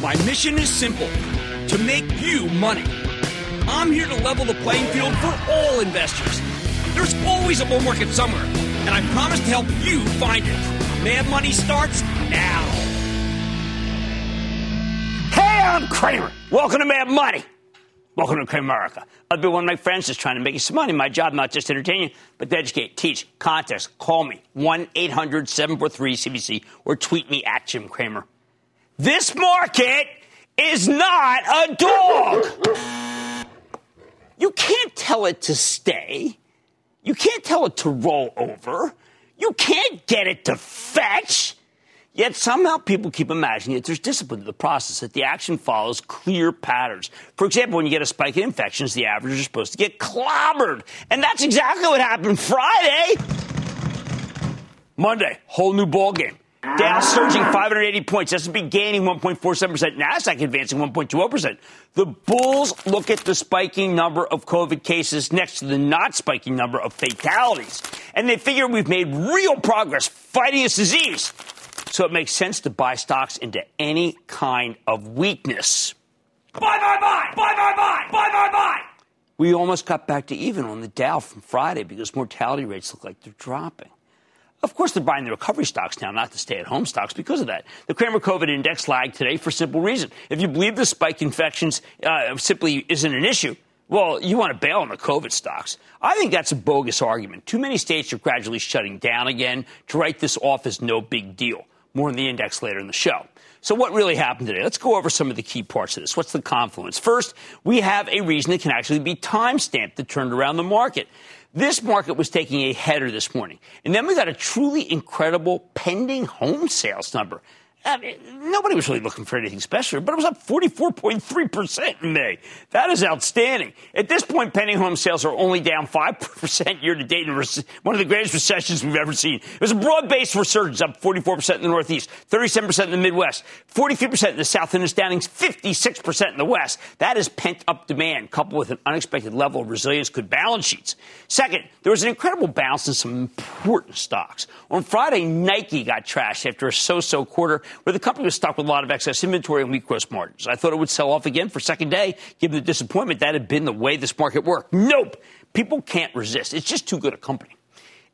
My mission is simple to make you money. I'm here to level the playing field for all investors. There's always a bull market somewhere, and I promise to help you find it. Mad Money starts now. Hey, I'm Cramer. Welcome to Mad Money. Welcome to Cramerica. I've been one of my friends just trying to make you some money. My job, not just to entertain you, but to educate, teach, contest. Call me, 1 800 743 CBC, or tweet me at Jim Cramer. This market is not a dog. You can't tell it to stay. You can't tell it to roll over. You can't get it to fetch. Yet somehow people keep imagining that there's discipline to the process, that the action follows clear patterns. For example, when you get a spike in infections, the averages are supposed to get clobbered. And that's exactly what happened Friday. Monday, whole new ball game. Dow surging 580 points. S&P gaining 1.47%. Nasdaq advancing 1.20%. The bulls look at the spiking number of COVID cases next to the not spiking number of fatalities. And they figure we've made real progress fighting this disease. So it makes sense to buy stocks into any kind of weakness. Buy, buy, buy! Buy, buy, buy! Buy, buy, buy! We almost got back to even on the Dow from Friday because mortality rates look like they're dropping. Of course, they're buying the recovery stocks now, not the stay at home stocks because of that. The Cramer COVID index lagged today for simple reason. If you believe the spike infections uh, simply isn't an issue, well, you want to bail on the COVID stocks. I think that's a bogus argument. Too many states are gradually shutting down again. To write this off is no big deal. More on the index later in the show. So, what really happened today? Let's go over some of the key parts of this. What's the confluence? First, we have a reason that can actually be time stamped that turned around the market. This market was taking a header this morning. And then we got a truly incredible pending home sales number. I mean, nobody was really looking for anything special, but it was up 44.3% in May. That is outstanding. At this point, pending home sales are only down 5% year to date in one of the greatest recessions we've ever seen. It was a broad based resurgence, up 44% in the Northeast, 37% in the Midwest, 43% in the South, and it's down 56% in the West. That is pent up demand, coupled with an unexpected level of resilience, could balance sheets. Second, there was an incredible bounce in some important stocks. On Friday, Nike got trashed after a so so quarter where the company was stuck with a lot of excess inventory and weak gross margins. I thought it would sell off again for second day, given the disappointment that had been the way this market worked. Nope. People can't resist. It's just too good a company.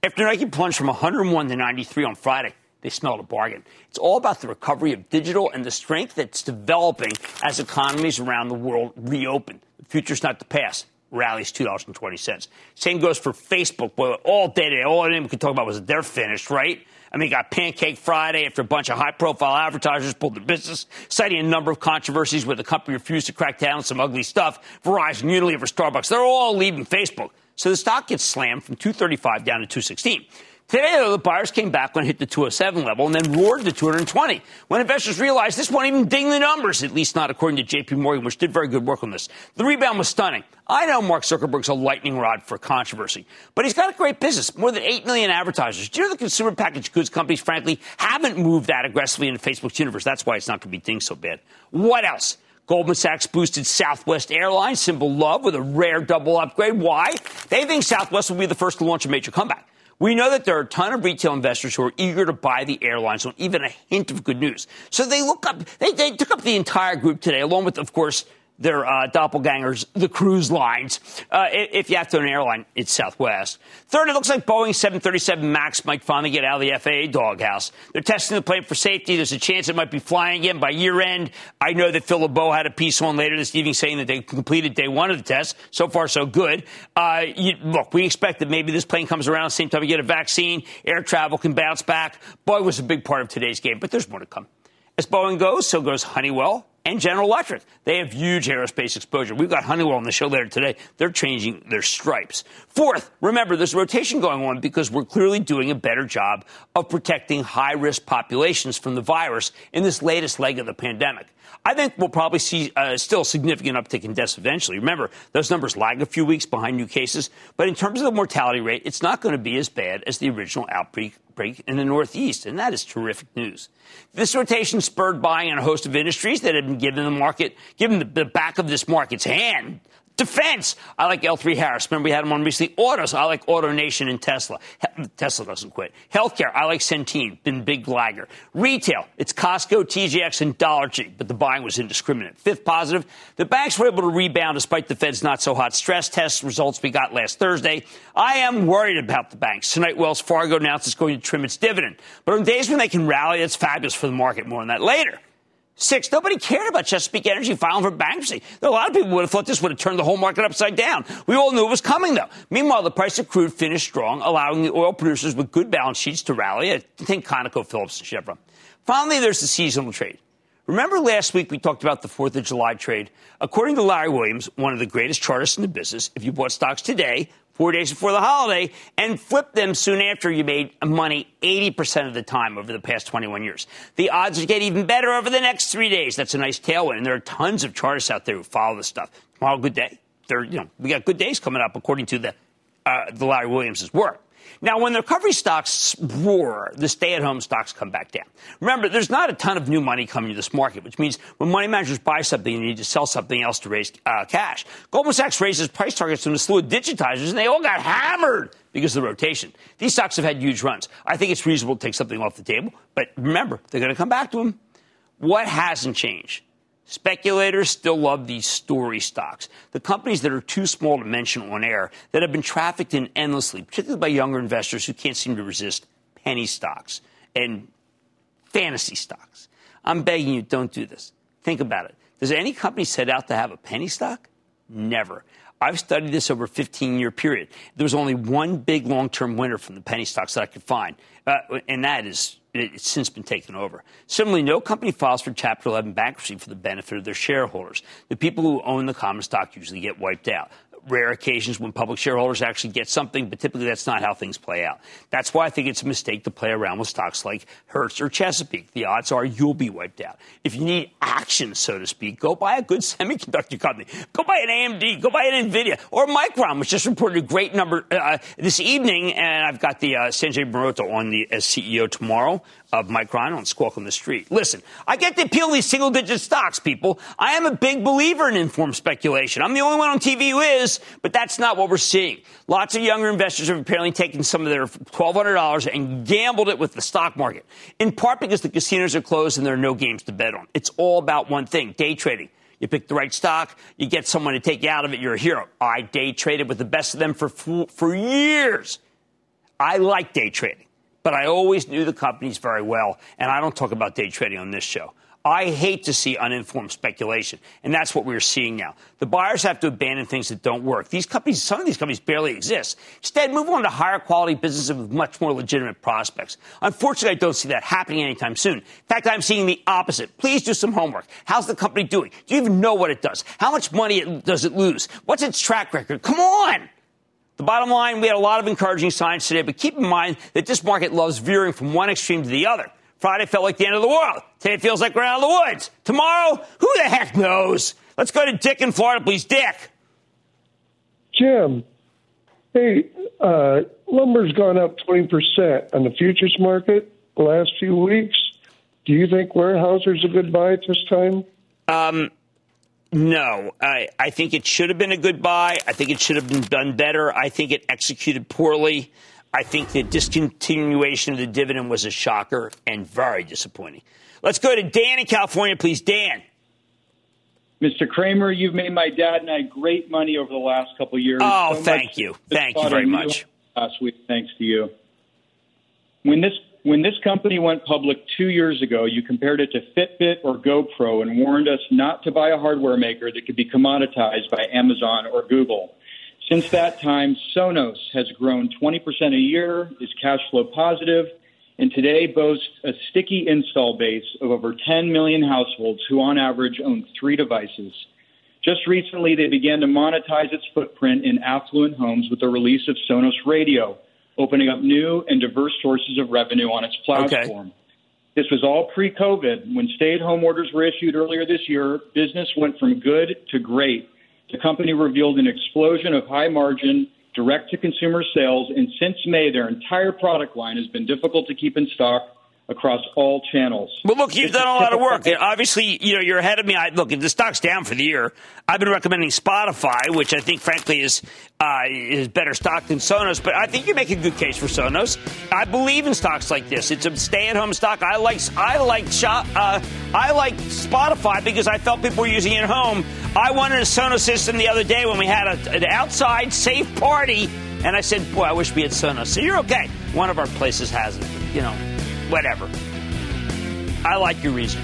After Nike plunged from 101 to 93 on Friday, they smelled a bargain. It's all about the recovery of digital and the strength that's developing as economies around the world reopen. The future's not the past. Rallies $2.20. Same goes for Facebook. Boy, all day today, all anyone could talk about was that they're finished, right? I mean, got Pancake Friday after a bunch of high profile advertisers pulled their business, citing a number of controversies where the company refused to crack down on some ugly stuff. Verizon, Unilever, Starbucks, they're all leaving Facebook. So the stock gets slammed from 235 down to 216. Today, though, the buyers came back when it hit the 207 level and then roared to 220. When investors realized this won't even ding the numbers, at least not according to JP Morgan, which did very good work on this. The rebound was stunning. I know Mark Zuckerberg's a lightning rod for controversy, but he's got a great business. More than 8 million advertisers. Do you know the consumer packaged goods companies, frankly, haven't moved that aggressively into Facebook's universe? That's why it's not going to be dinged so bad. What else? Goldman Sachs boosted Southwest Airlines, symbol love, with a rare double upgrade. Why? They think Southwest will be the first to launch a major comeback. We know that there are a ton of retail investors who are eager to buy the airlines on even a hint of good news. So they look up, they, they took up the entire group today, along with, of course, their uh, doppelgangers, the cruise lines. Uh, if you have to an airline, it's Southwest. Third, it looks like Boeing 737 MAX might finally get out of the FAA doghouse. They're testing the plane for safety. There's a chance it might be flying again by year end. I know that Phil LeBeau had a piece on later this evening saying that they completed day one of the test. So far, so good. Uh, you, look, we expect that maybe this plane comes around the same time we get a vaccine. Air travel can bounce back. Boeing was a big part of today's game, but there's more to come. As Boeing goes, so goes Honeywell and General Electric. They have huge aerospace exposure. We've got Honeywell on the show later today. They're changing their stripes. Fourth, remember there's a rotation going on because we're clearly doing a better job of protecting high risk populations from the virus in this latest leg of the pandemic. I think we'll probably see uh, still significant uptick in deaths eventually. Remember, those numbers lag a few weeks behind new cases, but in terms of the mortality rate, it's not going to be as bad as the original outbreak in the Northeast, and that is terrific news. This rotation spurred buying in a host of industries that had been given the market, given the, the back of this market's hand Defense, I like L3 Harris. Remember, we had him on recently. Autos, I like AutoNation and Tesla. Tesla doesn't quit. Healthcare, I like Centene, been big lagger. Retail, it's Costco, TJX, and Dollar Tree, but the buying was indiscriminate. Fifth positive, the banks were able to rebound despite the Fed's not so hot stress test results we got last Thursday. I am worried about the banks. Tonight, Wells Fargo announced it's going to trim its dividend. But on days when they can rally, it's fabulous for the market. More on that later. Six, nobody cared about Chesapeake Energy filing for bankruptcy. A lot of people would have thought this would have turned the whole market upside down. We all knew it was coming, though. Meanwhile, the price of crude finished strong, allowing the oil producers with good balance sheets to rally. I think Conoco, Phillips, and Chevron. Finally, there's the seasonal trade. Remember last week we talked about the 4th of July trade? According to Larry Williams, one of the greatest chartists in the business, if you bought stocks today, four days before the holiday, and flip them soon after you made money 80% of the time over the past 21 years. The odds get even better over the next three days. That's a nice tailwind. And there are tons of chartists out there who follow this stuff. Tomorrow, good day. There, you know, we got good days coming up according to the, uh, the Larry Williams' work. Now, when the recovery stocks roar, the stay at home stocks come back down. Remember, there's not a ton of new money coming to this market, which means when money managers buy something, they need to sell something else to raise uh, cash. Goldman Sachs raises price targets on a slew of digitizers, and they all got hammered because of the rotation. These stocks have had huge runs. I think it's reasonable to take something off the table, but remember, they're going to come back to them. What hasn't changed? Speculators still love these story stocks, the companies that are too small to mention on air that have been trafficked in endlessly, particularly by younger investors who can't seem to resist penny stocks and fantasy stocks. I'm begging you, don't do this. Think about it. Does any company set out to have a penny stock? Never. I've studied this over a 15 year period. There was only one big long term winner from the penny stocks that I could find, uh, and that is it's since been taken over. Similarly, no company files for Chapter 11 bankruptcy for the benefit of their shareholders. The people who own the common stock usually get wiped out rare occasions when public shareholders actually get something, but typically that's not how things play out. That's why I think it's a mistake to play around with stocks like Hertz or Chesapeake. The odds are you'll be wiped out. If you need action, so to speak, go buy a good semiconductor company. Go buy an AMD. Go buy an NVIDIA or Micron, which just reported a great number uh, this evening. And I've got the uh, Sanjay Mehrotra on the as CEO tomorrow of Micron on Squawk on the Street. Listen, I get to appeal these single digit stocks, people. I am a big believer in informed speculation. I'm the only one on TV who is, but that's not what we're seeing. Lots of younger investors have apparently taken some of their $1,200 and gambled it with the stock market, in part because the casinos are closed and there are no games to bet on. It's all about one thing day trading. You pick the right stock, you get someone to take you out of it, you're a hero. I day traded with the best of them for, for years. I like day trading but I always knew the companies very well, and I don't talk about day trading on this show. I hate to see uninformed speculation, and that's what we're seeing now. The buyers have to abandon things that don't work. These companies, some of these companies barely exist. Instead, move on to higher quality businesses with much more legitimate prospects. Unfortunately, I don't see that happening anytime soon. In fact, I'm seeing the opposite. Please do some homework. How's the company doing? Do you even know what it does? How much money does it lose? What's its track record? Come on! The bottom line, we had a lot of encouraging signs today, but keep in mind that this market loves veering from one extreme to the other. Friday felt like the end of the world. Today feels like we're out of the woods. Tomorrow, who the heck knows? Let's go to Dick in Florida, please. Dick. Jim, hey, uh, lumber's gone up 20% on the futures market the last few weeks. Do you think Weyerhaeuser's a good buy at this time? Um, no, I, I think it should have been a good buy. I think it should have been done better. I think it executed poorly. I think the discontinuation of the dividend was a shocker and very disappointing. Let's go to Dan in California, please. Dan. Mr. Cramer, you've made my dad and I great money over the last couple of years. Oh, so thank you. Thank you very much. Last week, thanks to you. When this when this company went public two years ago, you compared it to Fitbit or GoPro and warned us not to buy a hardware maker that could be commoditized by Amazon or Google. Since that time, Sonos has grown 20% a year, is cash flow positive, and today boasts a sticky install base of over 10 million households who, on average, own three devices. Just recently, they began to monetize its footprint in affluent homes with the release of Sonos Radio opening up new and diverse sources of revenue on its platform. Okay. This was all pre COVID. When stay at home orders were issued earlier this year, business went from good to great. The company revealed an explosion of high margin, direct to consumer sales, and since May, their entire product line has been difficult to keep in stock, across all channels. Well, look, you've done a lot of work. Obviously, you know you're ahead of me. I, look, the stock's down for the year. I've been recommending Spotify, which I think, frankly, is uh, is better stock than Sonos. But I think you make a good case for Sonos. I believe in stocks like this. It's a stay-at-home stock. I like I like shop, uh, I like Spotify because I felt people were using it at home. I wanted a Sonos system the other day when we had a, an outside safe party, and I said, "Boy, I wish we had Sonos." So you're okay. One of our places has it. You know whatever. I like your reason.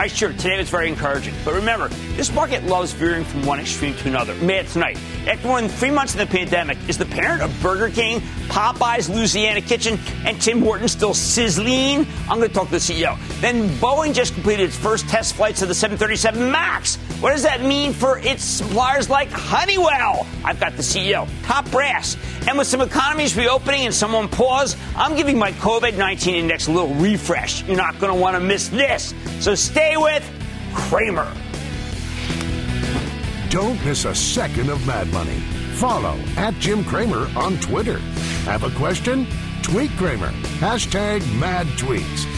I sure today was very encouraging. But remember, this market loves veering from one extreme to another. May Mad tonight. After more than three months in the pandemic, is the parent of Burger King, Popeyes, Louisiana Kitchen, and Tim Hortons still sizzling? I'm going to talk to the CEO. Then Boeing just completed its first test flights of the 737 MAX. What does that mean for its suppliers like Honeywell? I've got the CEO, top brass. And with some economies reopening and some on pause, I'm giving my COVID 19 index a little refresh. You're not going to want to miss this. So stay with Cramer. Don't miss a second of Mad Money. Follow at Jim Cramer on Twitter. Have a question? Tweet Cramer. Hashtag mad tweets.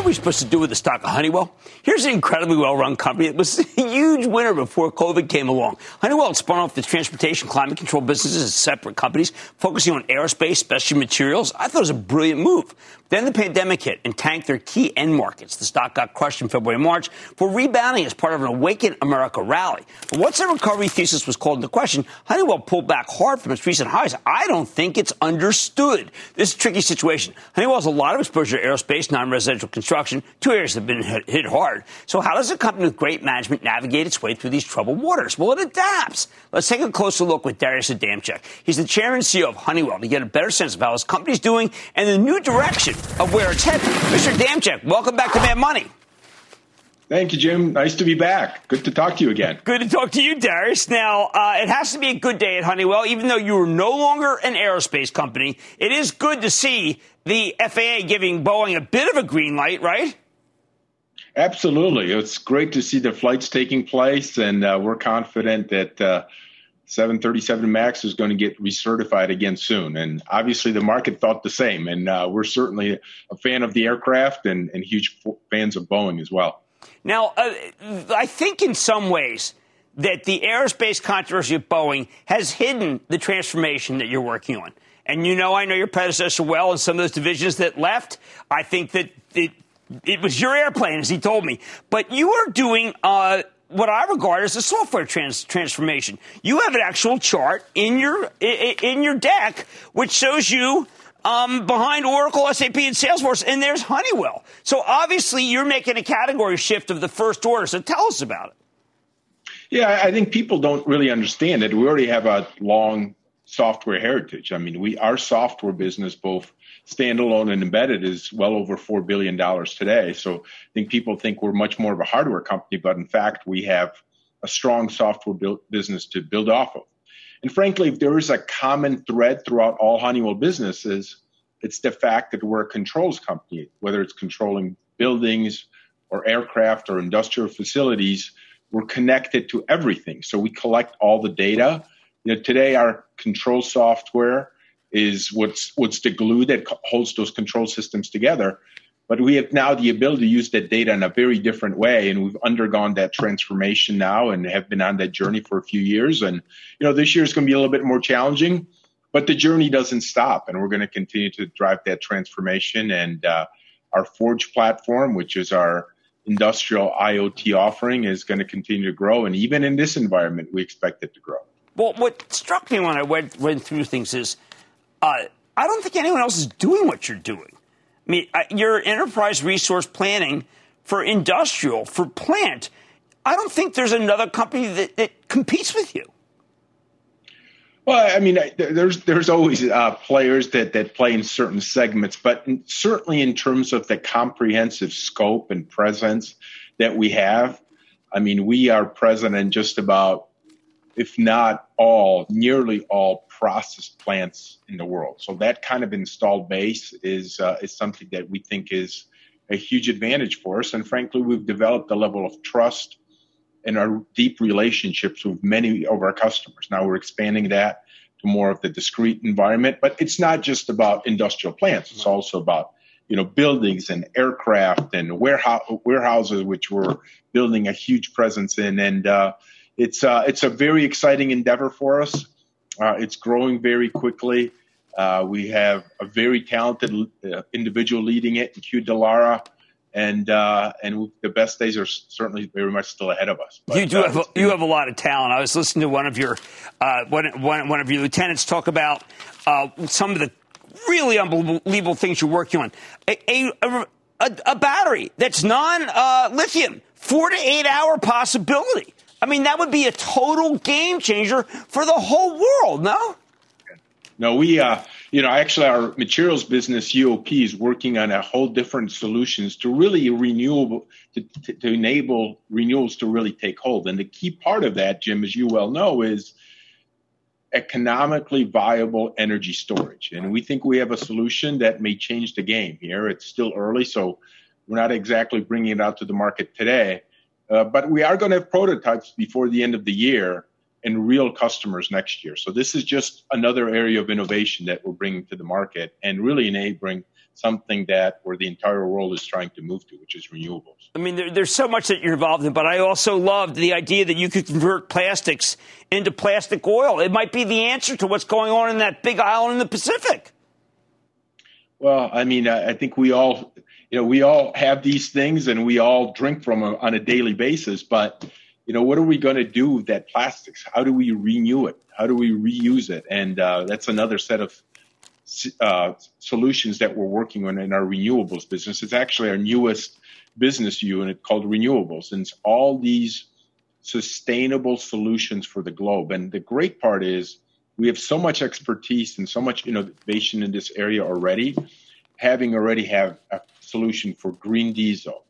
What are we supposed to do with the stock of Honeywell? Here's an incredibly well run company that was a huge winner before COVID came along. Honeywell spun off its transportation climate control businesses as separate companies, focusing on aerospace, specialty materials. I thought it was a brilliant move. Then the pandemic hit and tanked their key end markets. The stock got crushed in February and March for rebounding as part of an Awaken America rally. But once the recovery thesis was called into question, Honeywell pulled back hard from its recent highs. I don't think it's understood. This is a tricky situation. Honeywell has a lot of exposure to aerospace, non-residential construction, two areas that have been hit, hard. So how does a company with great management navigate its way through these troubled waters? Well, it adapts. Let's take a closer look with Darius Adamczyk. He's the chairman and CEO of Honeywell to get a better sense of how his company's doing and the new direction of where it's headed. Mr. Adamczyk, welcome back to Mad Money. Thank you, Jim. Nice to be back. Good to talk to you again. Good to talk to you, Darius. Now, uh, it has to be a good day at Honeywell, even though you are no longer an aerospace company. It is good to see the FAA giving Boeing a bit of a green light, right? Absolutely. It's great to see the flights taking place, and uh, we're confident that uh, 737 MAX is going to get recertified again soon. And obviously, the market thought the same. And uh, we're certainly a fan of the aircraft and, and huge fans of Boeing as well. Now, uh, I think in some ways that the aerospace controversy of Boeing has hidden the transformation that you're working on. And you know, I know your predecessor well, and some of those divisions that left. I think that it, it was your airplane, as he told me. But you are doing uh, what I regard as a software trans- transformation. You have an actual chart in your in your deck which shows you um, behind Oracle, SAP, and Salesforce, and there's Honeywell. So obviously, you're making a category shift of the first order. So tell us about it. Yeah, I think people don't really understand it. We already have a long software heritage. I mean, we our software business, both standalone and embedded is well over $4 billion today. So I think people think we're much more of a hardware company, but in fact, we have a strong software build, business to build off of. And frankly, if there is a common thread throughout all Honeywell businesses, it's the fact that we're a controls company, whether it's controlling buildings or aircraft or industrial facilities, we're connected to everything. So we collect all the data. You know, today our control software is what's what's the glue that holds those control systems together. But we have now the ability to use that data in a very different way, and we've undergone that transformation now, and have been on that journey for a few years. And you know, this year is going to be a little bit more challenging, but the journey doesn't stop, and we're going to continue to drive that transformation. And uh, our Forge platform, which is our industrial IoT offering, is going to continue to grow, and even in this environment, we expect it to grow. Well, what struck me when I went, went through things is uh, I don't think anyone else is doing what you're doing. I mean, your enterprise resource planning for industrial, for plant. I don't think there's another company that, that competes with you. Well, I mean, there's there's always uh, players that that play in certain segments, but certainly in terms of the comprehensive scope and presence that we have, I mean, we are present in just about if not all, nearly all processed plants in the world. So that kind of installed base is uh, is something that we think is a huge advantage for us. And frankly, we've developed a level of trust and our deep relationships with many of our customers. Now we're expanding that to more of the discrete environment, but it's not just about industrial plants. It's also about you know buildings and aircraft and warehouse, warehouses, which we're building a huge presence in. And uh, it's uh, it's a very exciting endeavor for us. Uh, it's growing very quickly. Uh, we have a very talented uh, individual leading it, Que Dallara, and uh, and the best days are certainly very much still ahead of us. But, you do have a, you have a lot of talent. I was listening to one of your one, one, one of your lieutenants talk about some of the really unbelievable things you're working on. A, a, a, a battery that's non lithium, four to eight hour possibility. I mean, that would be a total game changer for the whole world, no? No, we, uh, you know, actually, our materials business UOP is working on a whole different solutions to really renewable to, to, to, enable renewals to really take hold. And the key part of that, Jim, as you well know, is economically viable energy storage. And we think we have a solution that may change the game here. It's still early, so we're not exactly bringing it out to the market today. Uh, but we are going to have prototypes before the end of the year and real customers next year. So this is just another area of innovation that we're bringing to the market and really enabling something that where the entire world is trying to move to, which is renewables. I mean, there, there's so much that you're involved in, but I also loved the idea that you could convert plastics into plastic oil. It might be the answer to what's going on in that big island in the Pacific. Well, I mean, I think we all you know, we all have these things and we all drink from them on a daily basis. But, you know, what are we going to do with that plastics? How do we renew it? How do we reuse it? And uh, that's another set of uh, solutions that we're working on in our renewables business. It's actually our newest business unit called renewables. And it's all these sustainable solutions for the globe. And the great part is we have so much expertise and so much innovation in this area already having already have a solution for green diesel,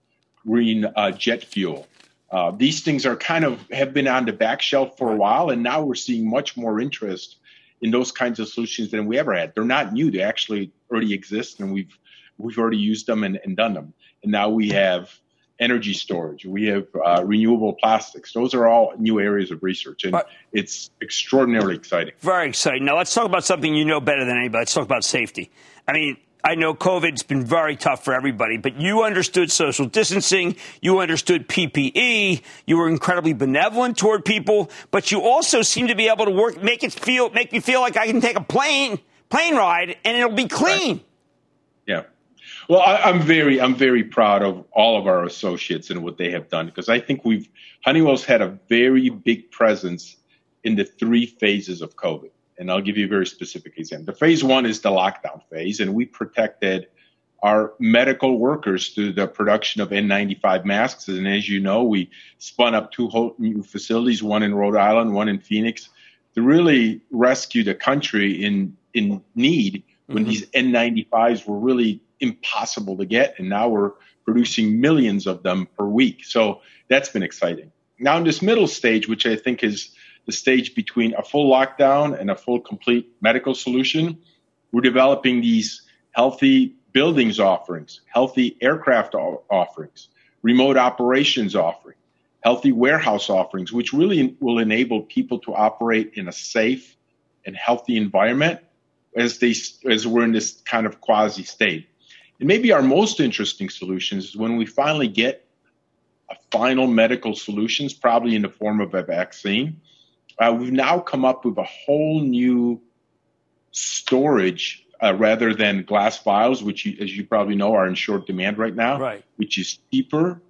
green uh, jet fuel. Uh, these things are kind of have been on the back shelf for a while, and now we're seeing much more interest in those kinds of solutions than we ever had. They're not new; they actually already exist, and we've we've already used them and, and done them. And now we have energy storage, we have uh, renewable plastics. Those are all new areas of research, and but, it's extraordinarily exciting. Very exciting. Now let's talk about something you know better than anybody. Let's talk about safety. I mean, I know COVID's been very tough for everybody, but you understood social distancing. You understood PPE. You were incredibly benevolent toward people, but you also seem to be able to work, make it feel, make me feel like I can take a plane, plane ride and it'll be clean. Right. Yeah. Well, I, am very, I'm very proud of all of our associates and what they have done because I think we've, Honeywell's had a very big presence in the three phases of COVID. And I'll give you a very specific example. The phase one is the lockdown phase, and we protected our medical workers through the production of N95 masks. And as you know, we spun up two whole new facilities, one in Rhode Island, one in Phoenix, to really rescue the country in, in need when mm-hmm. these N95s were really impossible to get. And now we're producing millions of them per week. So that's been exciting. Now in this middle stage, which I think is the stage between a full lockdown and a full complete medical solution. We're developing these healthy buildings offerings, healthy aircraft offerings, remote operations offering, healthy warehouse offerings, which really will enable people to operate in a safe and healthy environment as they as we're in this kind of quasi state. And maybe our most interesting solutions is when we finally get a final medical solutions, probably in the form of a vaccine, uh, we've now come up with a whole new storage uh, rather than glass vials, which, you, as you probably know, are in short demand right now. Right. Which is cheaper,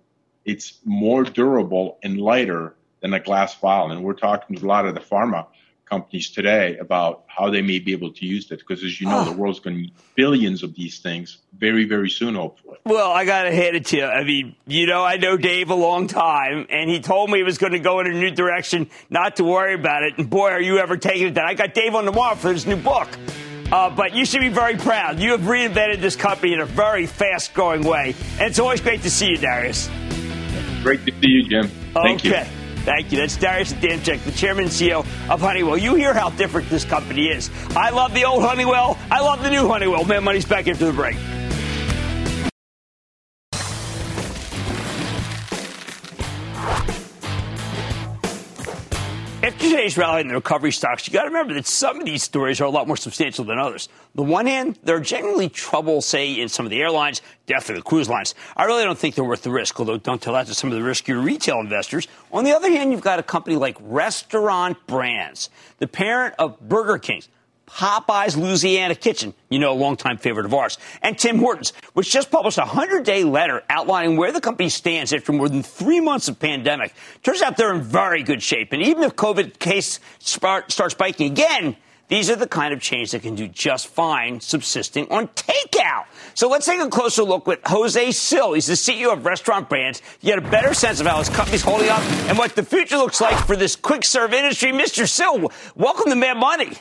it's more durable and lighter than a glass vial. And we're talking to a lot of the pharma companies today about how they may be able to use it because as you know oh. the world's going to need billions of these things very very soon hopefully well i gotta hand it to you i mean you know i know dave a long time and he told me he was going to go in a new direction not to worry about it and boy are you ever taking it that i got dave on tomorrow for his new book uh, but you should be very proud. You have reinvented this company in a very fast growing way. And it's always great to see you, Darius. Great to see you, Jim. Thank okay. you. Thank you. That's Darius Adamczyk, the chairman and CEO of Honeywell. You hear how different this company is. I love the old Honeywell. I love the new Honeywell. Mad Money's back after the break. Today's rally in the recovery stocks, you got to remember that some of these stories are a lot more substantial than others. On the one hand, there are generally trouble, say, in some of the airlines, definitely the cruise lines. I really don't think they're worth the risk, although don't tell that to some of the riskier retail investors. On the other hand, you've got a company like Restaurant Brands, the parent of Burger King. Popeye's Louisiana Kitchen, you know, a longtime favorite of ours, and Tim Hortons, which just published a 100 day letter outlining where the company stands after more than three months of pandemic. Turns out they're in very good shape. And even if COVID case start, starts spiking again, these are the kind of chains that can do just fine subsisting on takeout. So let's take a closer look with Jose Cil. He's the CEO of Restaurant Brands. You get a better sense of how his company's holding up and what the future looks like for this quick serve industry. Mr. Cil, welcome to Mad Money.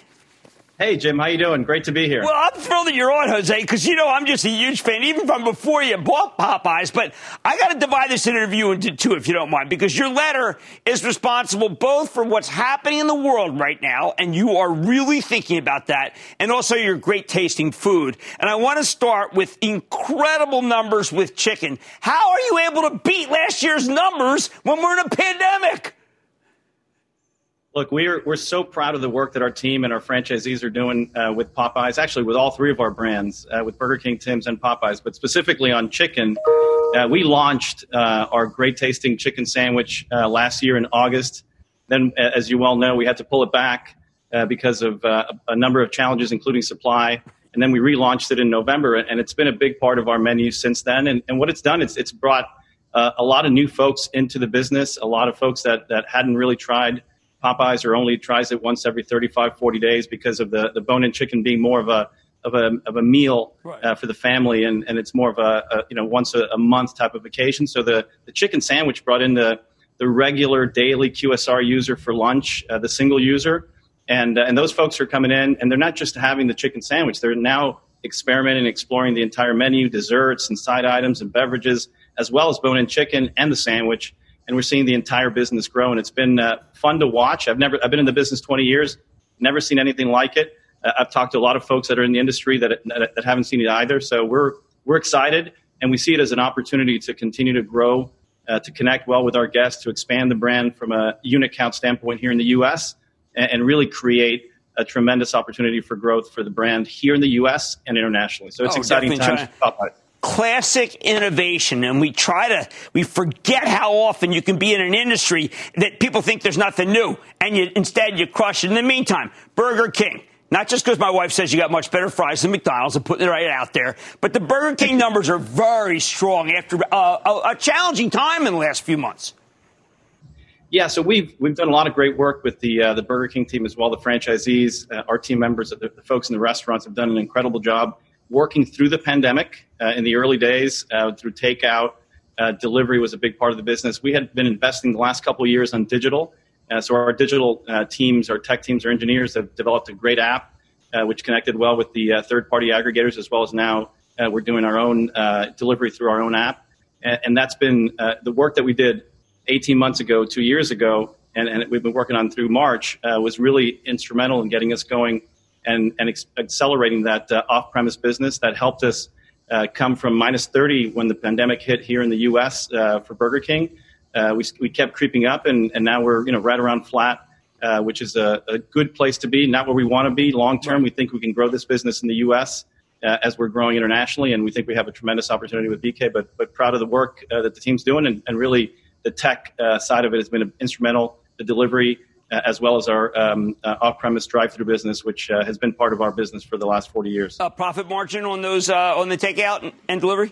Hey, Jim, how you doing? Great to be here. Well, I'm thrilled that you're on, Jose, because you know I'm just a huge fan, even from before you bought Popeyes. But I got to divide this interview into two, if you don't mind, because your letter is responsible both for what's happening in the world right now, and you are really thinking about that, and also your great tasting food. And I want to start with incredible numbers with chicken. How are you able to beat last year's numbers when we're in a pandemic? Look, we're we're so proud of the work that our team and our franchisees are doing uh, with Popeyes. Actually, with all three of our brands, uh, with Burger King, Tim's, and Popeyes. But specifically on chicken, uh, we launched uh, our great tasting chicken sandwich uh, last year in August. Then, as you well know, we had to pull it back uh, because of a number of challenges, including supply. And then we relaunched it in November, and it's been a big part of our menu since then. And, and what it's done is it's brought a lot of new folks into the business, a lot of folks that that hadn't really tried Popeyes or only tries it once every 35, 40 days because of the, the bone-in chicken being more of a of a of a meal right. uh, for the family, and, and it's more of a, a you know once a, a, month type of occasion. So the the chicken sandwich brought in the the regular daily QSR user for lunch, uh, the single user, and uh, and those folks are coming in, and they're not just having the chicken sandwich; they're now experimenting, exploring the entire menu, desserts and side items and beverages, as well as bone-in chicken and the sandwich and we're seeing the entire business grow. And it's been uh, fun to watch. I've never, I've been in the business 20 years, never seen anything like it. Uh, I've talked to a lot of folks that are in the industry that, that, that haven't seen it either. So we're we're excited, and we see it as an opportunity to continue to grow, uh, to connect well with our guests, to expand the brand from a unit count standpoint here in the U.S., and, and really create a tremendous opportunity for growth for the brand here in the U.S. and internationally. So it's oh, exciting times. Classic innovation and we try to we forget how often you can be in an industry that people think there's nothing new and you instead you crush it in the meantime burger king not just because my wife says you got much better fries than McDonald's and putting it right out there, but the Burger King numbers are very strong after uh, a, a, challenging time in the last few months. Yeah, so we've we've done a lot of great work with the uh, the Burger King team as well. The franchisees, uh, our team members, the, the folks in the restaurants have done an incredible job working through the pandemic uh, in the early days uh, through takeout. Uh, delivery was a big part of the business. We had been investing the last couple of years on digital. Uh, so our digital uh, teams, our tech teams, our engineers have developed a great app which connected well with the third-party aggregators as well as now we're doing our own delivery through our own app. And, and that's been the work that we did 18 months ago, two years ago, and, and we've been working on through March was really instrumental in getting us going and, and ex- accelerating that uh, off premise business that helped us uh, come from minus 30 when the pandemic hit here in the US uh, for Burger King. Uh, we, we kept creeping up, and, and now we're you know right around flat. Uh, which is a, a, good place to be, not where we want to be long term. We think we can grow this business in the U.S. Uh, as we're growing internationally, and we think we have a tremendous opportunity with BK. But but proud of the work that the team's doing, and, and really the tech side of it has been instrumental. The delivery, as well as our um, uh, off-premise drive-through business, which uh, has been part of our business for the last 40 years. profit margin on those on the takeout and delivery.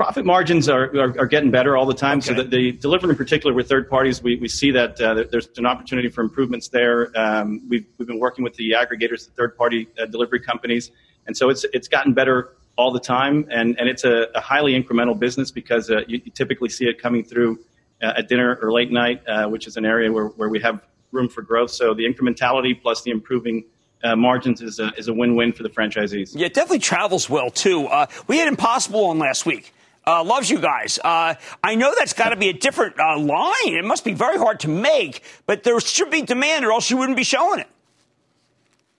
Profit margins are, are, are getting better all the time. Okay. So the, the, delivery in particular with third parties, we, we see that uh, there's an opportunity for improvements there. Um, we've, we've been working with the aggregators, the third party uh, delivery companies. And so it's, it's gotten better all the time. And, and it's a, a highly incremental business because uh, you, you, typically see it coming through uh, at dinner or late night, uh, which is an area where, where we have room for growth. So the incrementality plus the improving uh, margins is a, is a win-win for the franchisees. Yeah, it definitely travels well too. Uh, we had Impossible on last week. uh, loves you guys. Uh, I know that's got to be a different uh, line. It must be very hard to make, but there should be demand, or else you wouldn't be showing it.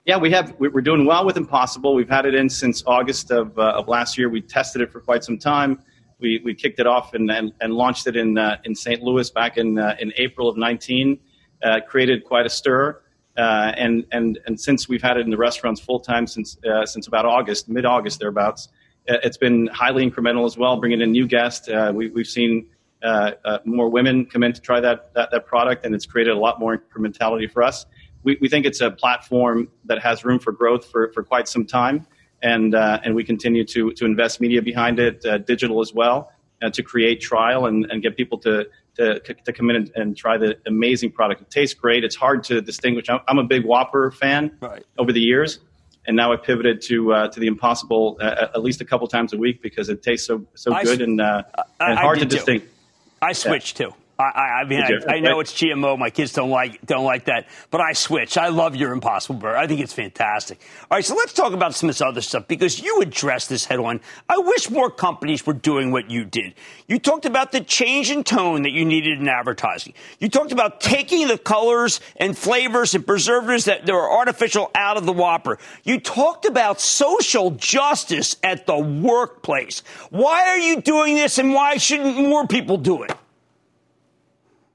Yeah, we have. We're doing well with Impossible. We've had it in since August of, uh, of last year. We tested it for quite some time. We, we kicked it off and, and, and launched it in uh, in St. Louis back in uh, in April of 19. Uh, created quite a stir. Uh, and and and since we've had it in the restaurants full time since uh, since about August, mid August thereabouts, it's been highly incremental as well, bringing in new guests. we, we've seen more women come in to try that, that that product, and it's created a lot more incrementality for us we, we think it's a platform that has room for growth for, for quite some time. And, uh, and we continue to, to invest media behind it, uh, digital as well, uh, to create trial and, and get people to, to, to come in and, and, try the amazing product. It tastes great. It's hard to distinguish. I'm, I'm a big Whopper fan right. over the years. And now I pivoted to uh, to the Impossible uh, at least a couple times a week because it tastes so so good and, uh, and hard to distinguish. I switched yeah. too. I, I mean, I, I, know it's GMO. My kids don't like don't like that, but I switch. I love your Impossible Burger. I think it's fantastic. All right, so let's talk about some of this other stuff because you addressed this head on. I wish more companies were doing what you did. You talked about the change in tone that you needed in advertising. You talked about taking the colors and flavors and preservatives that are artificial out of the Whopper. You talked about social justice at the workplace. Why are you doing this, and why shouldn't more people do it?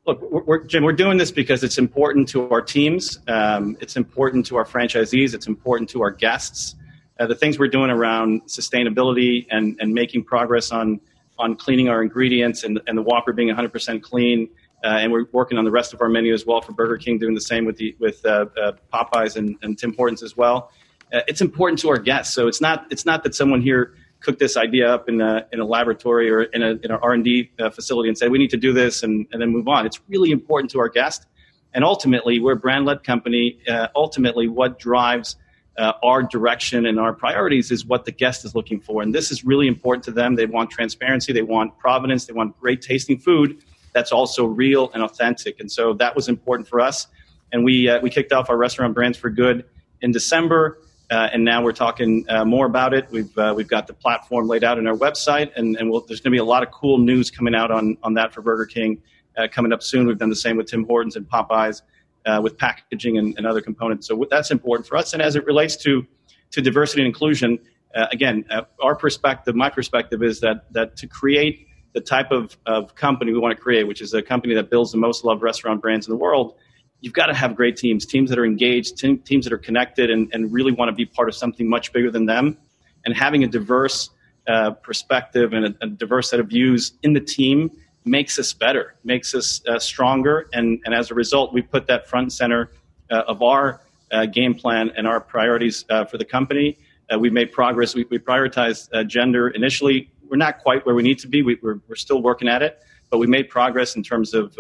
Look, we're, Jim, we're doing this because it's important to our teams. Um, it's important to our franchisees. It's important to our guests. Uh, the things we're doing around sustainability and, and making progress on, on cleaning our ingredients and, and the Whopper being 100% clean. Uh, and we're working on the rest of our menu as well for Burger King, doing the same with, the, with uh, uh Popeyes and, and Tim Hortons as well. Uh, it's important to our guests. So it's not, it's not that someone here cook this idea up in a, in a laboratory or in, a, in an R&D uh, facility and say, we need to do this and, and then move on. It's really important to our guest. And ultimately, we're a brand-led company. Uh, ultimately, what drives uh, our direction and our priorities is what the guest is looking for. And this is really important to them. They want transparency. They want provenance. They want great tasting food that's also real and authentic. And so that was important for us. And we, uh, we kicked off our restaurant brands for good in December. Uh, and now we're talking uh, more about it. We've uh, we've got the platform laid out in our website, and, and we'll, there's going to be a lot of cool news coming out on on that for Burger King uh, coming up soon. We've done the same with Tim Hortons and Popeyes uh, with packaging and, and, other components. So that's important for us. And as it relates to to diversity and inclusion, uh, again, our perspective, my perspective is that that to create the type of, of company we want to create, which is a company that builds the most loved restaurant brands in the world, you've got to have great teams, teams that are engaged, teams that are connected, and, and really want to be part of something much bigger than them. And having a diverse uh, perspective and a, a, diverse set of views in the team makes us better, makes us uh, stronger, and, and as a result, we put that front and center uh, of our uh, game plan and our priorities uh, for the company. Uh, we've made progress. We, we prioritized gender initially. We're not quite where we need to be. We, we're still working at it, but we made progress in terms of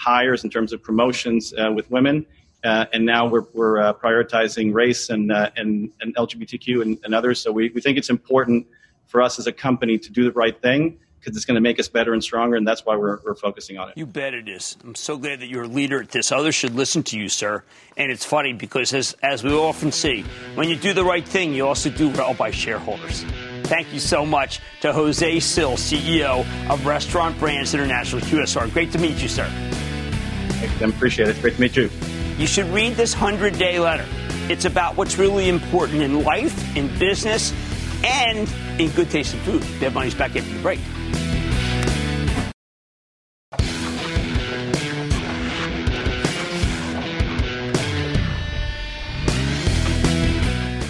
hires, in terms of promotions uh, with women. Uh, and now we're, we're uh, prioritizing race and, and, and LGBTQ and, and, others. So we, we think it's important for us as a company to do the right thing because it's going to make us better and stronger, and that's why we're, we're focusing on it. You bet it is. I'm so glad that you're a leader at this. Others should listen to you, sir. And it's funny because, as, as we often see, when you do the right thing, you also do well by shareholders. Thank you so much to Jose Cil, CEO of Restaurant Brands International QSR. Great to meet you, sir. I appreciate it. It's great to meet you. You should read this 100 day letter. It's about what's really important in life, in business, and in good taste tasting food. Dead Money's back after the break.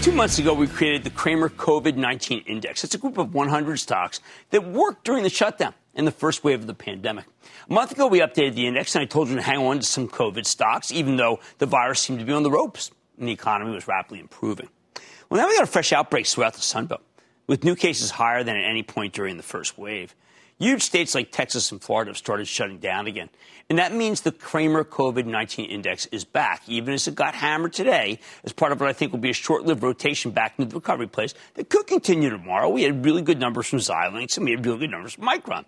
Two months ago, we created the Cramer COVID 19 Index. It's a group of 100 stocks that worked during the shutdown in the first wave of the pandemic. A month ago, we updated the index, and I told you to hang on to some COVID stocks, even though the virus seemed to be on the ropes and the economy was rapidly improving. Well, now we got a fresh outbreaks throughout the Sunbelt, with new cases higher than at any point during the first wave. Huge states like Texas and Florida have started shutting down again. And that means the Cramer COVID 19 index is back, even as it got hammered today as part of what I think will be a short lived rotation back into the recovery place that could continue tomorrow. We had really good numbers from Xilinx and we had really good numbers from Micron.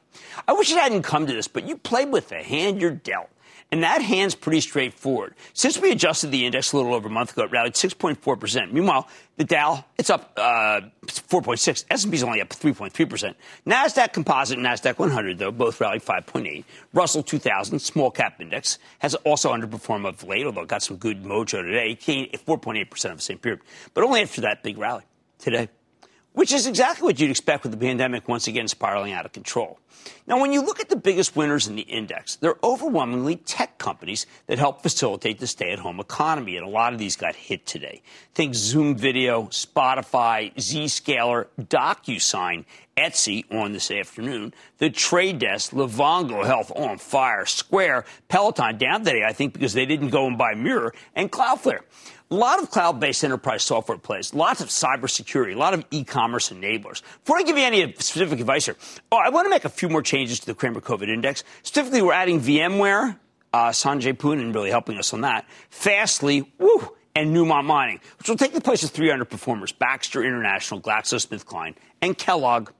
I wish it hadn't come to this, but you played with the hand you're dealt. And that hand's pretty straightforward. Since we adjusted the index a little over a month ago, it rallied 6.4%. Meanwhile, the Dow, it's up uh, 4.6. S&P's only up 3.3%. NASDAQ Composite and NASDAQ 100, though, both rallied 5.8. Russell 2000, small cap index, has also underperformed of late, although it got some good mojo today. 4.8% of the same period. But only after that big rally today which is exactly what you'd expect with the pandemic once again spiraling out of control. Now, when you look at the biggest winners in the index, they're overwhelmingly tech companies that help facilitate the stay at home economy, and a lot of these got hit today. Think Zoom Video, Spotify, Zscaler, DocuSign, Etsy on this afternoon, The Trade Desk, Livongo Health on fire, Square, Peloton down today, I think, because they didn't go and buy Mirror, and Cloudflare. A lot of cloud based enterprise software plays, lots of cybersecurity, a lot of e commerce enablers. Before I give you any specific advice here, oh, I want to make a few more changes to the Cramer COVID index. Specifically, we're adding VMware, uh, Sanjay Poonen really helping us on that, Fastly, woo, and Newmont Mining, which will take the place of three underperformers Baxter International, GlaxoSmithKline, and Kellogg.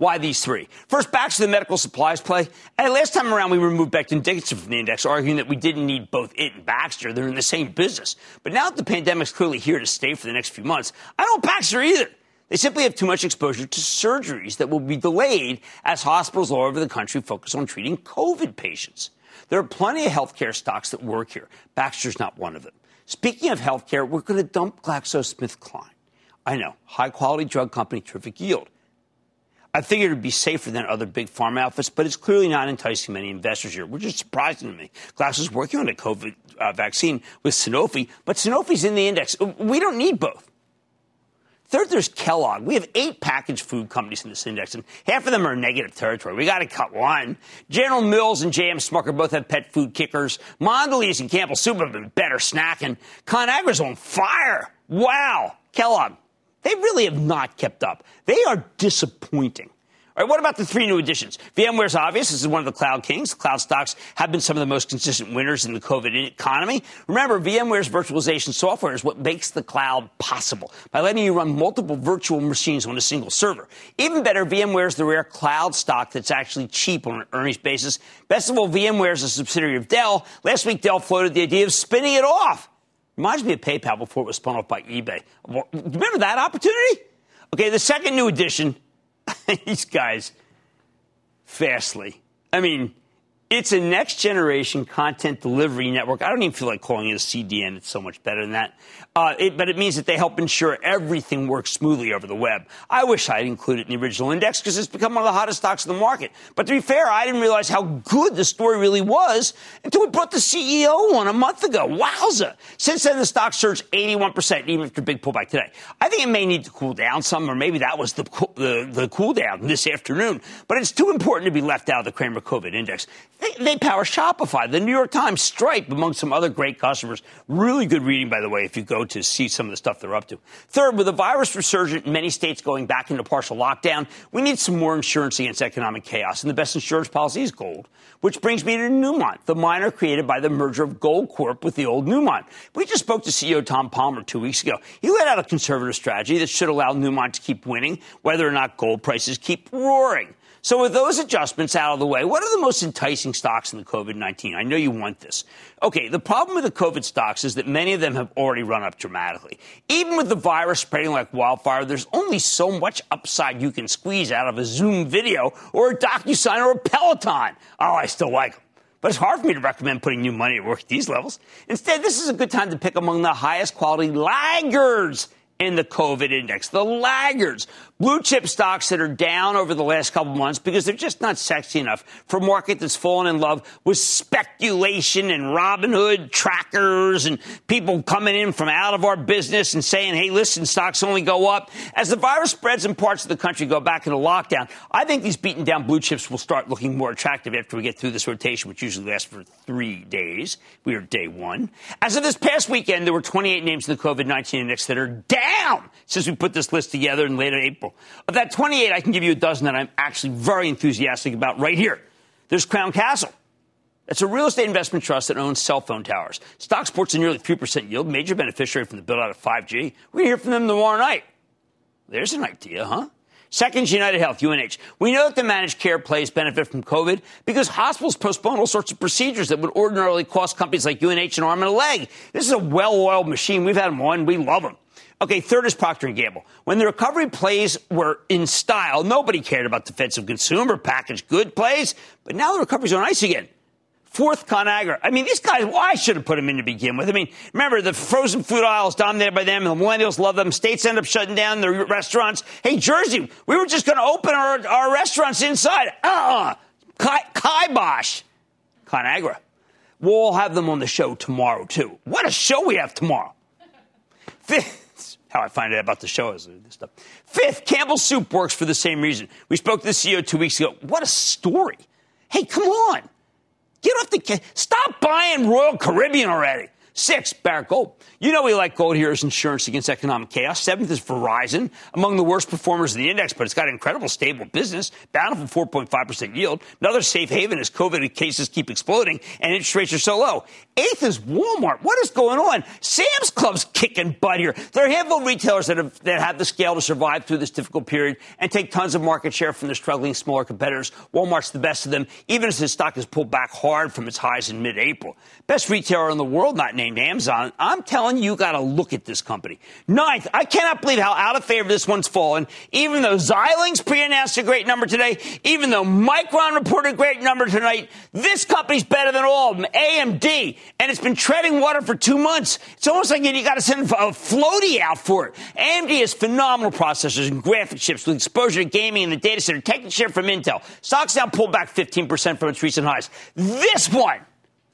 Why these three? First, back to the medical supplies play. And last time around, we removed Becton Dickinson from the index, arguing that we didn't need both it and Baxter. They're in the same business. But now that the pandemic's clearly here to stay for the next few months, I don't Baxter either. They simply have too much exposure to surgeries that will be delayed as hospitals all over the country focus on treating COVID patients. There are plenty of healthcare stocks that work here. Baxter's not one of them. Speaking of healthcare, we're going to dump GlaxoSmithKline. I know, high quality drug company, terrific yield. I figured it'd be safer than other big pharma outfits, but it's clearly not enticing many investors here, which is surprising to me. Glass is working on a COVID uh, vaccine with Sanofi, but Sanofi's in the index. We don't need both. Third, there's Kellogg. We have eight packaged food companies in this index, and half of them are negative territory. We got to cut one. General Mills and J.M. Smucker both have pet food kickers. Mondelez and Campbell Soup have been better snacking. ConAgra's on fire. Wow. Kellogg, they really have not kept up. They are disappointing. All right, what about the three new additions? VMware's obvious. This is one of the cloud kings. Cloud stocks have been some of the most consistent winners in the COVID economy. Remember, VMware's virtualization software is what makes the cloud possible by letting you run multiple virtual machines on a single server. Even better, VMware is the rare cloud stock that's actually cheap on an earnings basis. Best of all, VMware is a subsidiary of Dell. Last week, Dell floated the idea of spinning it off. Reminds me of PayPal before it was spun off by eBay. Remember that opportunity? Okay, the second new addition, these guys, Fastly. I mean, it's a next generation content delivery network. I don't even feel like calling it a CDN. It's so much better than that. Uh, it, but it means that they help ensure everything works smoothly over the web. I wish I'd included it in the original index because it's become one of the hottest stocks in the market. But to be fair, I didn't realize how good the story really was until we brought the CEO on a month ago. Wowza. Since then, the stock surged 81%, even after a big pullback today. I think it may need to cool down some, or maybe that was the, the, the cool down this afternoon. But it's too important to be left out of the Cramer COVID index. They, they power Shopify, the New York Times, Stripe, among some other great customers. Really good reading, by the way, if you go to see some of the stuff they're up to. Third, with the virus resurgent in many states going back into partial lockdown, we need some more insurance against economic chaos. And the best insurance policy is gold, which brings me to Newmont, the miner created by the merger of Goldcorp with the old Newmont. We just spoke to CEO Tom Palmer two weeks ago. He laid out a conservative strategy that should allow Newmont to keep winning, whether or not gold prices keep roaring. So, with those adjustments out of the way, what are the most enticing stocks in the COVID 19? I know you want this. Okay, the problem with the COVID stocks is that many of them have already run up dramatically. Even with the virus spreading like wildfire, there's only so much upside you can squeeze out of a Zoom video or a DocuSign or a Peloton. Oh, I still like them. But it's hard for me to recommend putting new money at work at these levels. Instead, this is a good time to pick among the highest quality laggards in the COVID index, the laggards, blue chip stocks that are down over the last couple months because they're just not sexy enough for a market that's fallen in love with speculation and Robinhood trackers and people coming in from out of our business and saying, hey, listen, stocks only go up. As the virus spreads in parts of the country go back into lockdown, I think these beaten down blue chips will start looking more attractive after we get through this rotation, which usually lasts for three days. We are day one. As of this past weekend, there were 28 names in the COVID 19 index that are down since we put this list together in late April. Of that 28, I can give you a dozen that I'm actually very enthusiastic about right here. There's Crown Castle. It's a real estate investment trust that owns cell phone towers. Stock sports a nearly 3% yield, major beneficiary from the build out of 5G. We're going to hear from them tomorrow night. There's an idea, huh? Second, is United Health, UNH. We know that the managed care plays benefit from COVID because hospitals postpone all sorts of procedures that would ordinarily cost companies like UNH an arm and a leg. This is a well-oiled machine. We've had them on. We love them. Okay, third is Procter & Gamble. When the recovery plays were in style, nobody cared about defensive consumer packaged good plays, but now the recovery's on ice again. Fourth, Conagra. I mean, these guys, well, I should have put them in to begin with. I mean, remember, the frozen food aisle is dominated by them, the millennials love them. States end up shutting down their restaurants. Hey, Jersey, we were just going to open our, our restaurants inside. Uh-uh. Kibosh. Conagra. We'll have them on the show tomorrow, too. What a show we have tomorrow. Fifth, how I find out about the show is this stuff. Fifth, Campbell Soup works for the same reason. We spoke to the CEO two weeks ago. What a story. Hey, come on. Get off the. Stop buying Royal Caribbean already. Six, Barrick Gold. You know we like gold here as insurance against economic chaos. Seventh is Verizon, among the worst performers in the index, but it's got an incredible stable business, bountiful 4.5% yield. Another safe haven as COVID cases keep exploding and interest rates are so low. Eighth is Walmart. What is going on? Sam's Club's kicking butt here. There are a handful of retailers that have, that have the scale to survive through this difficult period and take tons of market share from their struggling smaller competitors. Walmart's the best of them, even as his stock has pulled back hard from its highs in mid-April. Best retailer in the world, not named Amazon. I'm telling you, you got to look at this company. Ninth, I cannot believe how out of favor this one's fallen. Even though Xilinx pre-announced a great number today, even though Micron reported a great number tonight, this company's better than all of them. AMD, and it's been treading water for two months. It's almost like you got to send a floaty out for it. AMD has phenomenal processors and graphic chips with exposure to gaming and the data center, taking share from Intel. Stocks now pulled back 15% from its recent highs. This one,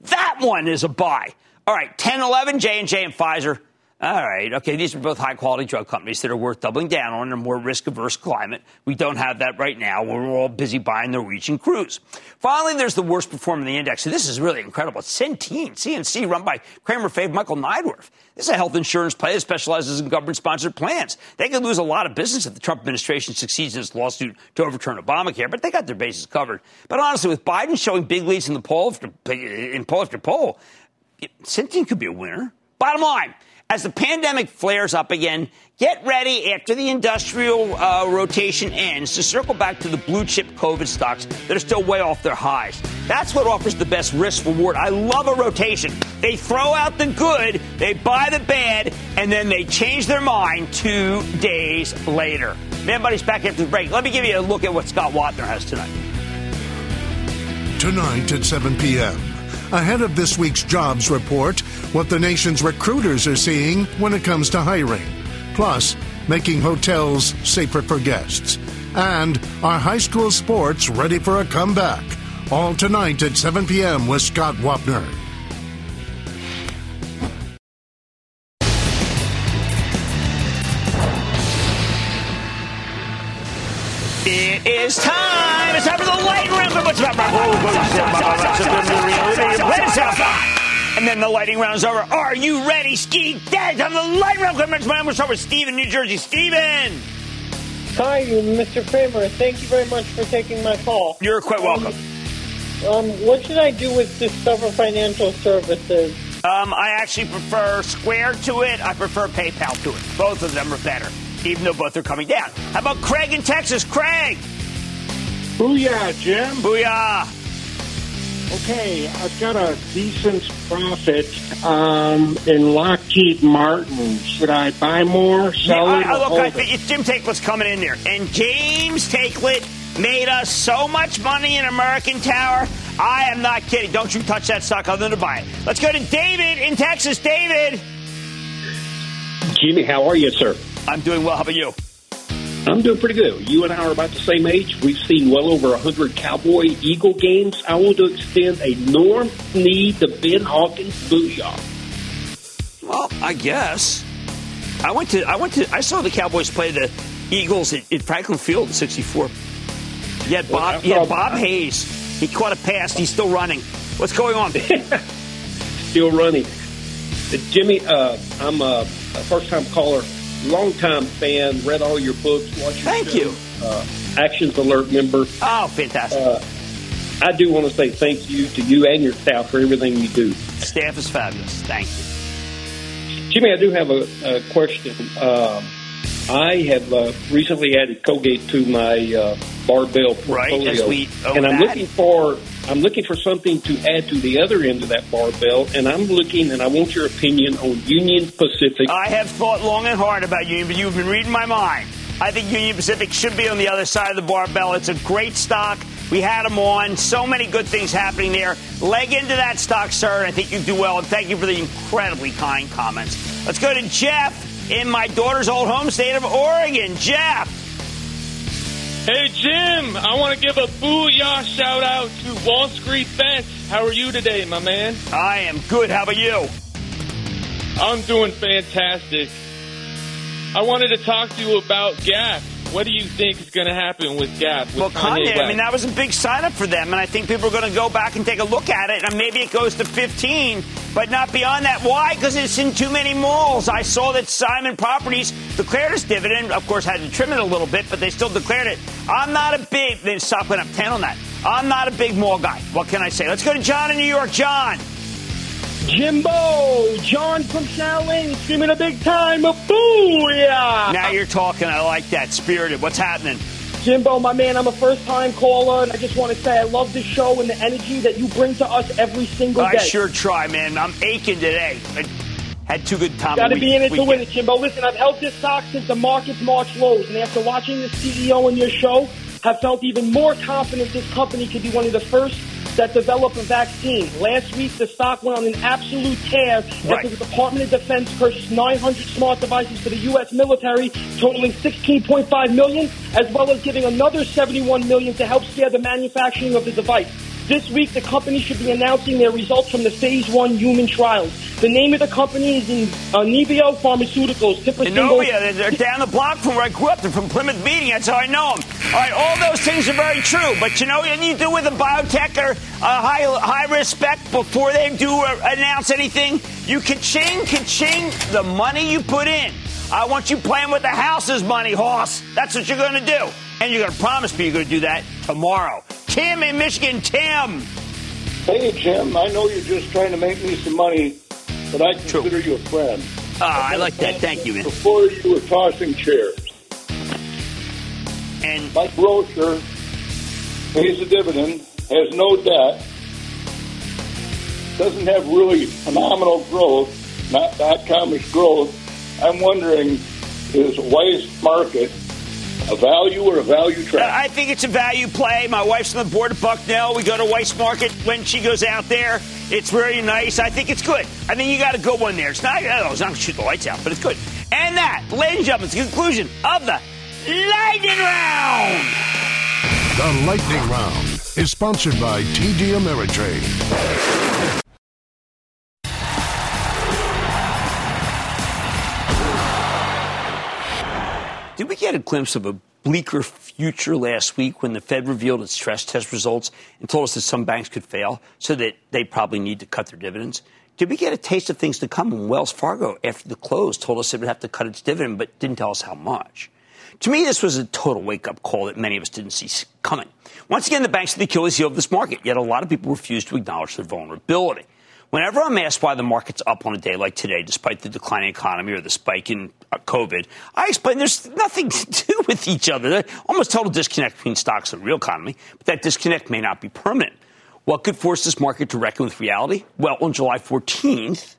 that one is a buy. All right, 10, 11, J&J and Pfizer. All right. Okay. These are both high quality drug companies that are worth doubling down on in a more risk averse climate. We don't have that right now. We're all busy buying Norwegian cruise. Finally, there's the worst performer in the index. So this is really incredible. It's Centene, CNC, run by Cramer fave Michael Neidorff. This is a health insurance play that specializes in government sponsored plans. They could lose a lot of business if the Trump administration succeeds in its lawsuit to overturn Obamacare, but they got their bases covered. But honestly, with Biden showing big leads in the poll after, in poll after poll, Centene could be a winner. Bottom line, as the pandemic flares up again, get ready after the industrial uh, rotation ends to circle back to the blue chip COVID stocks that are still way off their highs. That's what offers the best risk reward. I love a rotation. They throw out the good, they buy the bad, and then they change their mind two days later. Mad Money's back after the break. Let me give you a look at what Scott Wapner has tonight. Tonight at 7 p.m. Ahead of this week's jobs report, what the nation's recruiters are seeing when it comes to hiring. Plus, making hotels safer for guests. And are high school sports ready for a comeback? All tonight at 7 p.m. with Scott Wapner. It is time. It's time for the lightning round. And then the lighting round is over. Are you ready, Ski Dad? Time the lightning round. I'm going to start with Steven, New Jersey. Steven! Hi, Mr. Cramer. Thank you very much for taking my call. You're quite welcome. Um, um, what should I do with Discover Financial Services? Um, I actually prefer Square to it. I prefer PayPal to it. Both of them are better even though both are coming down. How about Craig in Texas? Craig! Booyah, Jim. Booyah. Okay, I've got a decent profit um, in Lockheed Martin. Should I buy more, sell yeah, it? I, look, I think it's Jim Taiclet's coming in there. And James Taiclet made us so much money in American Tower. I am not kidding. Don't you touch that stock other than to buy it. Let's go to David in Texas. David. Jimmy, how are you, sir? I'm doing well. How about you? I'm doing pretty good. You and I are about the same age. We've seen well over 100 Cowboy Eagle games. I want to extend a Norm Snead to Ben Hawkins booyah. Well, I guess. I went to I went to I saw the Cowboys play the Eagles at, at Franklin Field in '64. You had Bob, had Bob Hayes. He caught a pass. He's still running. What's going on? still running. Jimmy, uh, I'm a, a first-time caller long time fan, read all your books, watched Thank show, you. Uh, Action Alerts member. Oh, fantastic. Uh, I do want to say thank you to you and your staff for everything you do. Staff is fabulous. Thank you. Jimmy, I do have a, a question. Um, I have uh, recently added Colgate to my uh, barbell portfolio, Right, we and I'm that. looking for I'm looking for something to add to the other end of that barbell, and I'm looking, and I want your opinion on Union Pacific. I have thought long and hard about Union, but you've been reading my mind. I think Union Pacific should be on the other side of the barbell. It's a great stock. We had them on. So many good things happening there. Leg into that stock, sir. and I think you do well. And thank you for the incredibly kind comments. Let's go to Jeff in my daughter's old home state of Oregon. Jeff. Hey, Jim, I want to give a booyah shout out to Wall Street Bets. How are you today, my man? I am good. How about you? I'm doing fantastic. I wanted to talk to you about Gap. What do you think is going to happen with Gap? With Well, Kanye, I mean, that was a big sign up for them, and I think people are going to go back and take a look at it, and maybe it goes to 15, but not beyond that. Why? Because it's in too many malls. I saw that Simon Properties declared its dividend. Of course, had to trim it a little bit, but they still declared it. I'm not a big, then stock went up 10 on that. I'm not a big mall guy. What can I say? Let's go to John in New York. John. Jimbo, John from Shaolin, screaming a big time, a booyah! Now you're talking. I like that. Spirited. What's happening? Jimbo, my man, I'm a first-time caller, and I just want to say I love the show and the energy that you bring to us every single I day. I sure try, man. I'm aching today. I had too good time. Got to be in it to win it, Jimbo. Listen, I've held this stock since the market's March lows, and after watching the CEO in your show, have felt even more confident this company could be one of the first that develop a vaccine. Last week, the stock went on an absolute tear Right. after the Department of Defense purchased 900 smart devices for the U.S. military, totaling 16.5 million, as well as giving another 71 million to help scale the manufacturing of the device. This week, the company should be announcing their results from the phase one human trials. The name of the company is in uh, Nevio Pharmaceuticals. They're, they're down the block from where I grew up. They're from Plymouth Meeting. That's how I know them. All right, all those things are very true. But you know what you do with a biotech or a high, high respect before they do announce anything? You ka-ching, ka-ching the money you put in. I want you playing with the house's money, Hoss. That's what you're going to do. And you're going to promise me you're going to do that tomorrow. Tim in Michigan. Tim. Hey, Jim, I know you're just trying to make me some money, but I consider you a friend. Ah, I like that. Thank you, man. Before you were tossing chairs. And my grocer pays a dividend, has no debt, doesn't have really phenomenal growth, not dot comish growth. I'm wondering, is Weis Market a value or a value trap? I think it's a value play. My wife's on the board at Bucknell. We go to Weis Market when she goes out there. It's very nice. I think it's good. I think you got a good one there. It's not, oh, it's not going to shoot the lights out, but it's good. And that, ladies and gentlemen, is the conclusion of the Lightning Round. The Lightning Round is sponsored by TD Ameritrade. Did we get a glimpse of a bleaker future last week when the Fed revealed its stress test results and told us that some banks could fail so that they probably need to cut their dividends? Did we get a taste of things to come when Wells Fargo, after the close, told us it would have to cut its dividend but didn't tell us how much? To me, this was a total wake up call that many of us didn't see coming. Once again, the banks are the Achilles heel of this market, yet a lot of people refuse to acknowledge their vulnerability. Whenever I'm asked why the market's up on a day like today, despite the declining economy or the spike in uh, COVID, I explain there's nothing to do with each other. Almost total disconnect between stocks and the real economy, but that disconnect may not be permanent. What could force this market to reckon with reality? Well, on July 14th,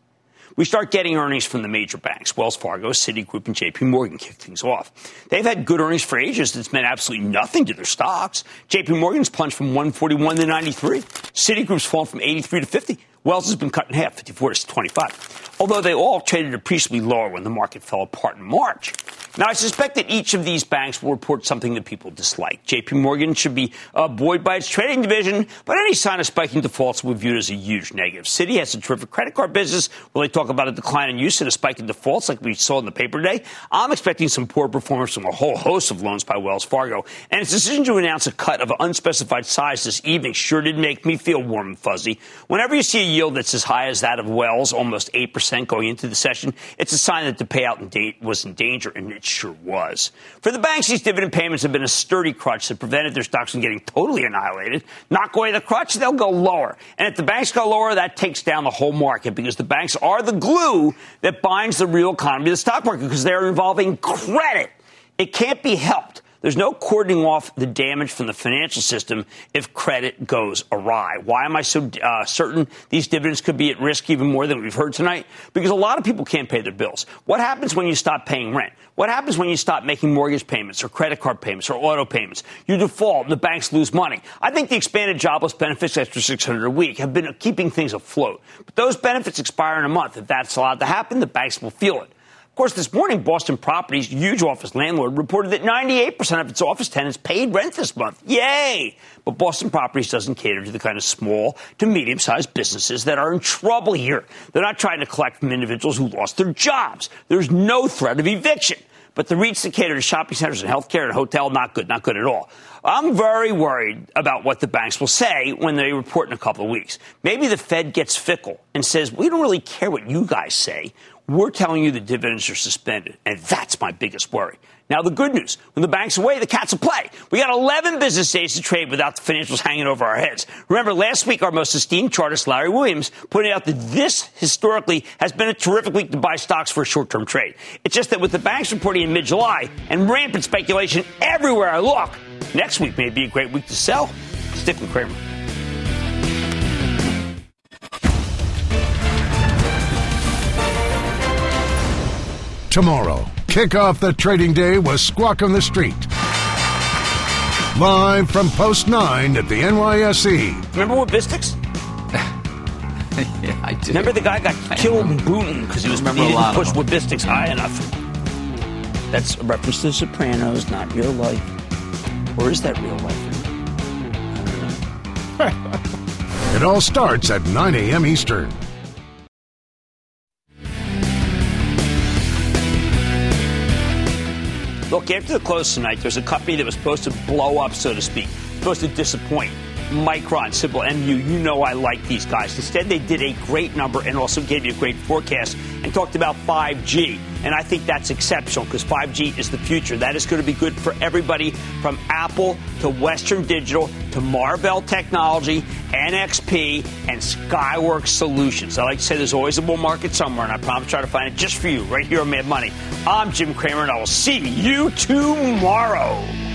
we start getting earnings from the major banks. Wells Fargo, Citigroup, and JP Morgan kick things off. They've had good earnings for ages that's meant absolutely nothing to their stocks. JP Morgan's plunged from 141 to 93. Citigroup's fallen from 83 to 50. Wells has been cut in half, 54 to 25. Although they all traded appreciably lower when the market fell apart in March. Now, I suspect that each of these banks will report something that people dislike. JP Morgan should be uh, buoyed by its trading division, but any sign of spiking defaults will be viewed as a huge negative. Citi has a terrific credit card business. Will they talk about a decline in use and a spike in defaults like we saw in the paper today? I'm expecting some poor performance from a whole host of loans by Wells Fargo. And its decision to announce a cut of unspecified size this evening sure did make me feel warm and fuzzy. Whenever you see a yield that's as high as that of Wells, almost 8% going into the session, it's a sign that the payout date was in danger, and it sure was. For the banks, these dividend payments have been a sturdy crutch that prevented their stocks from getting totally annihilated. Knock away the crutch, they'll go lower. And if the banks go lower, that takes down the whole market because the banks are the glue that binds the real economy to the stock market because they're involving credit. It can't be helped. There's no cordoning off the damage from the financial system if credit goes awry. Why am I so uh, certain these dividends could be at risk even more than we've heard tonight? Because a lot of people can't pay their bills. What happens when you stop paying rent? What happens when you stop making mortgage payments or credit card payments or auto payments? You default and the banks lose money. I think the expanded jobless benefits extra 600 a week have been keeping things afloat. But those benefits expire in a month. If that's allowed to happen, the banks will feel it. Of course, this morning, Boston Properties, huge office landlord, reported that 98% of its office tenants paid rent this month. Yay! But Boston Properties doesn't cater to the kind of small to medium sized businesses that are in trouble here. They're not trying to collect from individuals who lost their jobs. There's no threat of eviction. But the REITs that cater to shopping centers and healthcare and hotel, not good, not good at all. I'm very worried about what the banks will say when they report in a couple of weeks. Maybe the Fed gets fickle and says, we don't really care what you guys say. We're telling you the dividends are suspended, and that's my biggest worry. Now, the good news when the bank's away, the cat's a play. We got 11 business days to trade without the financials hanging over our heads. Remember, last week, our most esteemed chartist, Larry Williams, pointed out that this historically has been a terrific week to buy stocks for a short term trade. It's just that with the banks reporting in mid July and rampant speculation everywhere I look, next week may be a great week to sell. Stick with Cramer. Tomorrow, kick off the trading day with Squawk on the Street. Live from Post 9 at the NYSE. Remember Wabistix? yeah, I do. Remember the guy got killed in Booton because he was remember he a lot didn't push them. Wabistix high enough. That's a reference to The Sopranos, not real life. Or is that real life? It all starts at 9 a.m. Eastern. Look, after the close tonight, there's a company that was supposed to blow up, so to speak, supposed to disappoint. Micron, Simple MU, you know I like these guys. Instead, they did a great number and also gave you a great forecast and talked about 5G. And I think that's exceptional because 5G is the future. That is going to be good for everybody from Apple to Western Digital to Marvell Technology, NXP, and Skyworks Solutions. I like to say there's always a bull market somewhere, and I promise try to find it just for you right here on Mad Money. I'm Jim Cramer, and I will see you tomorrow.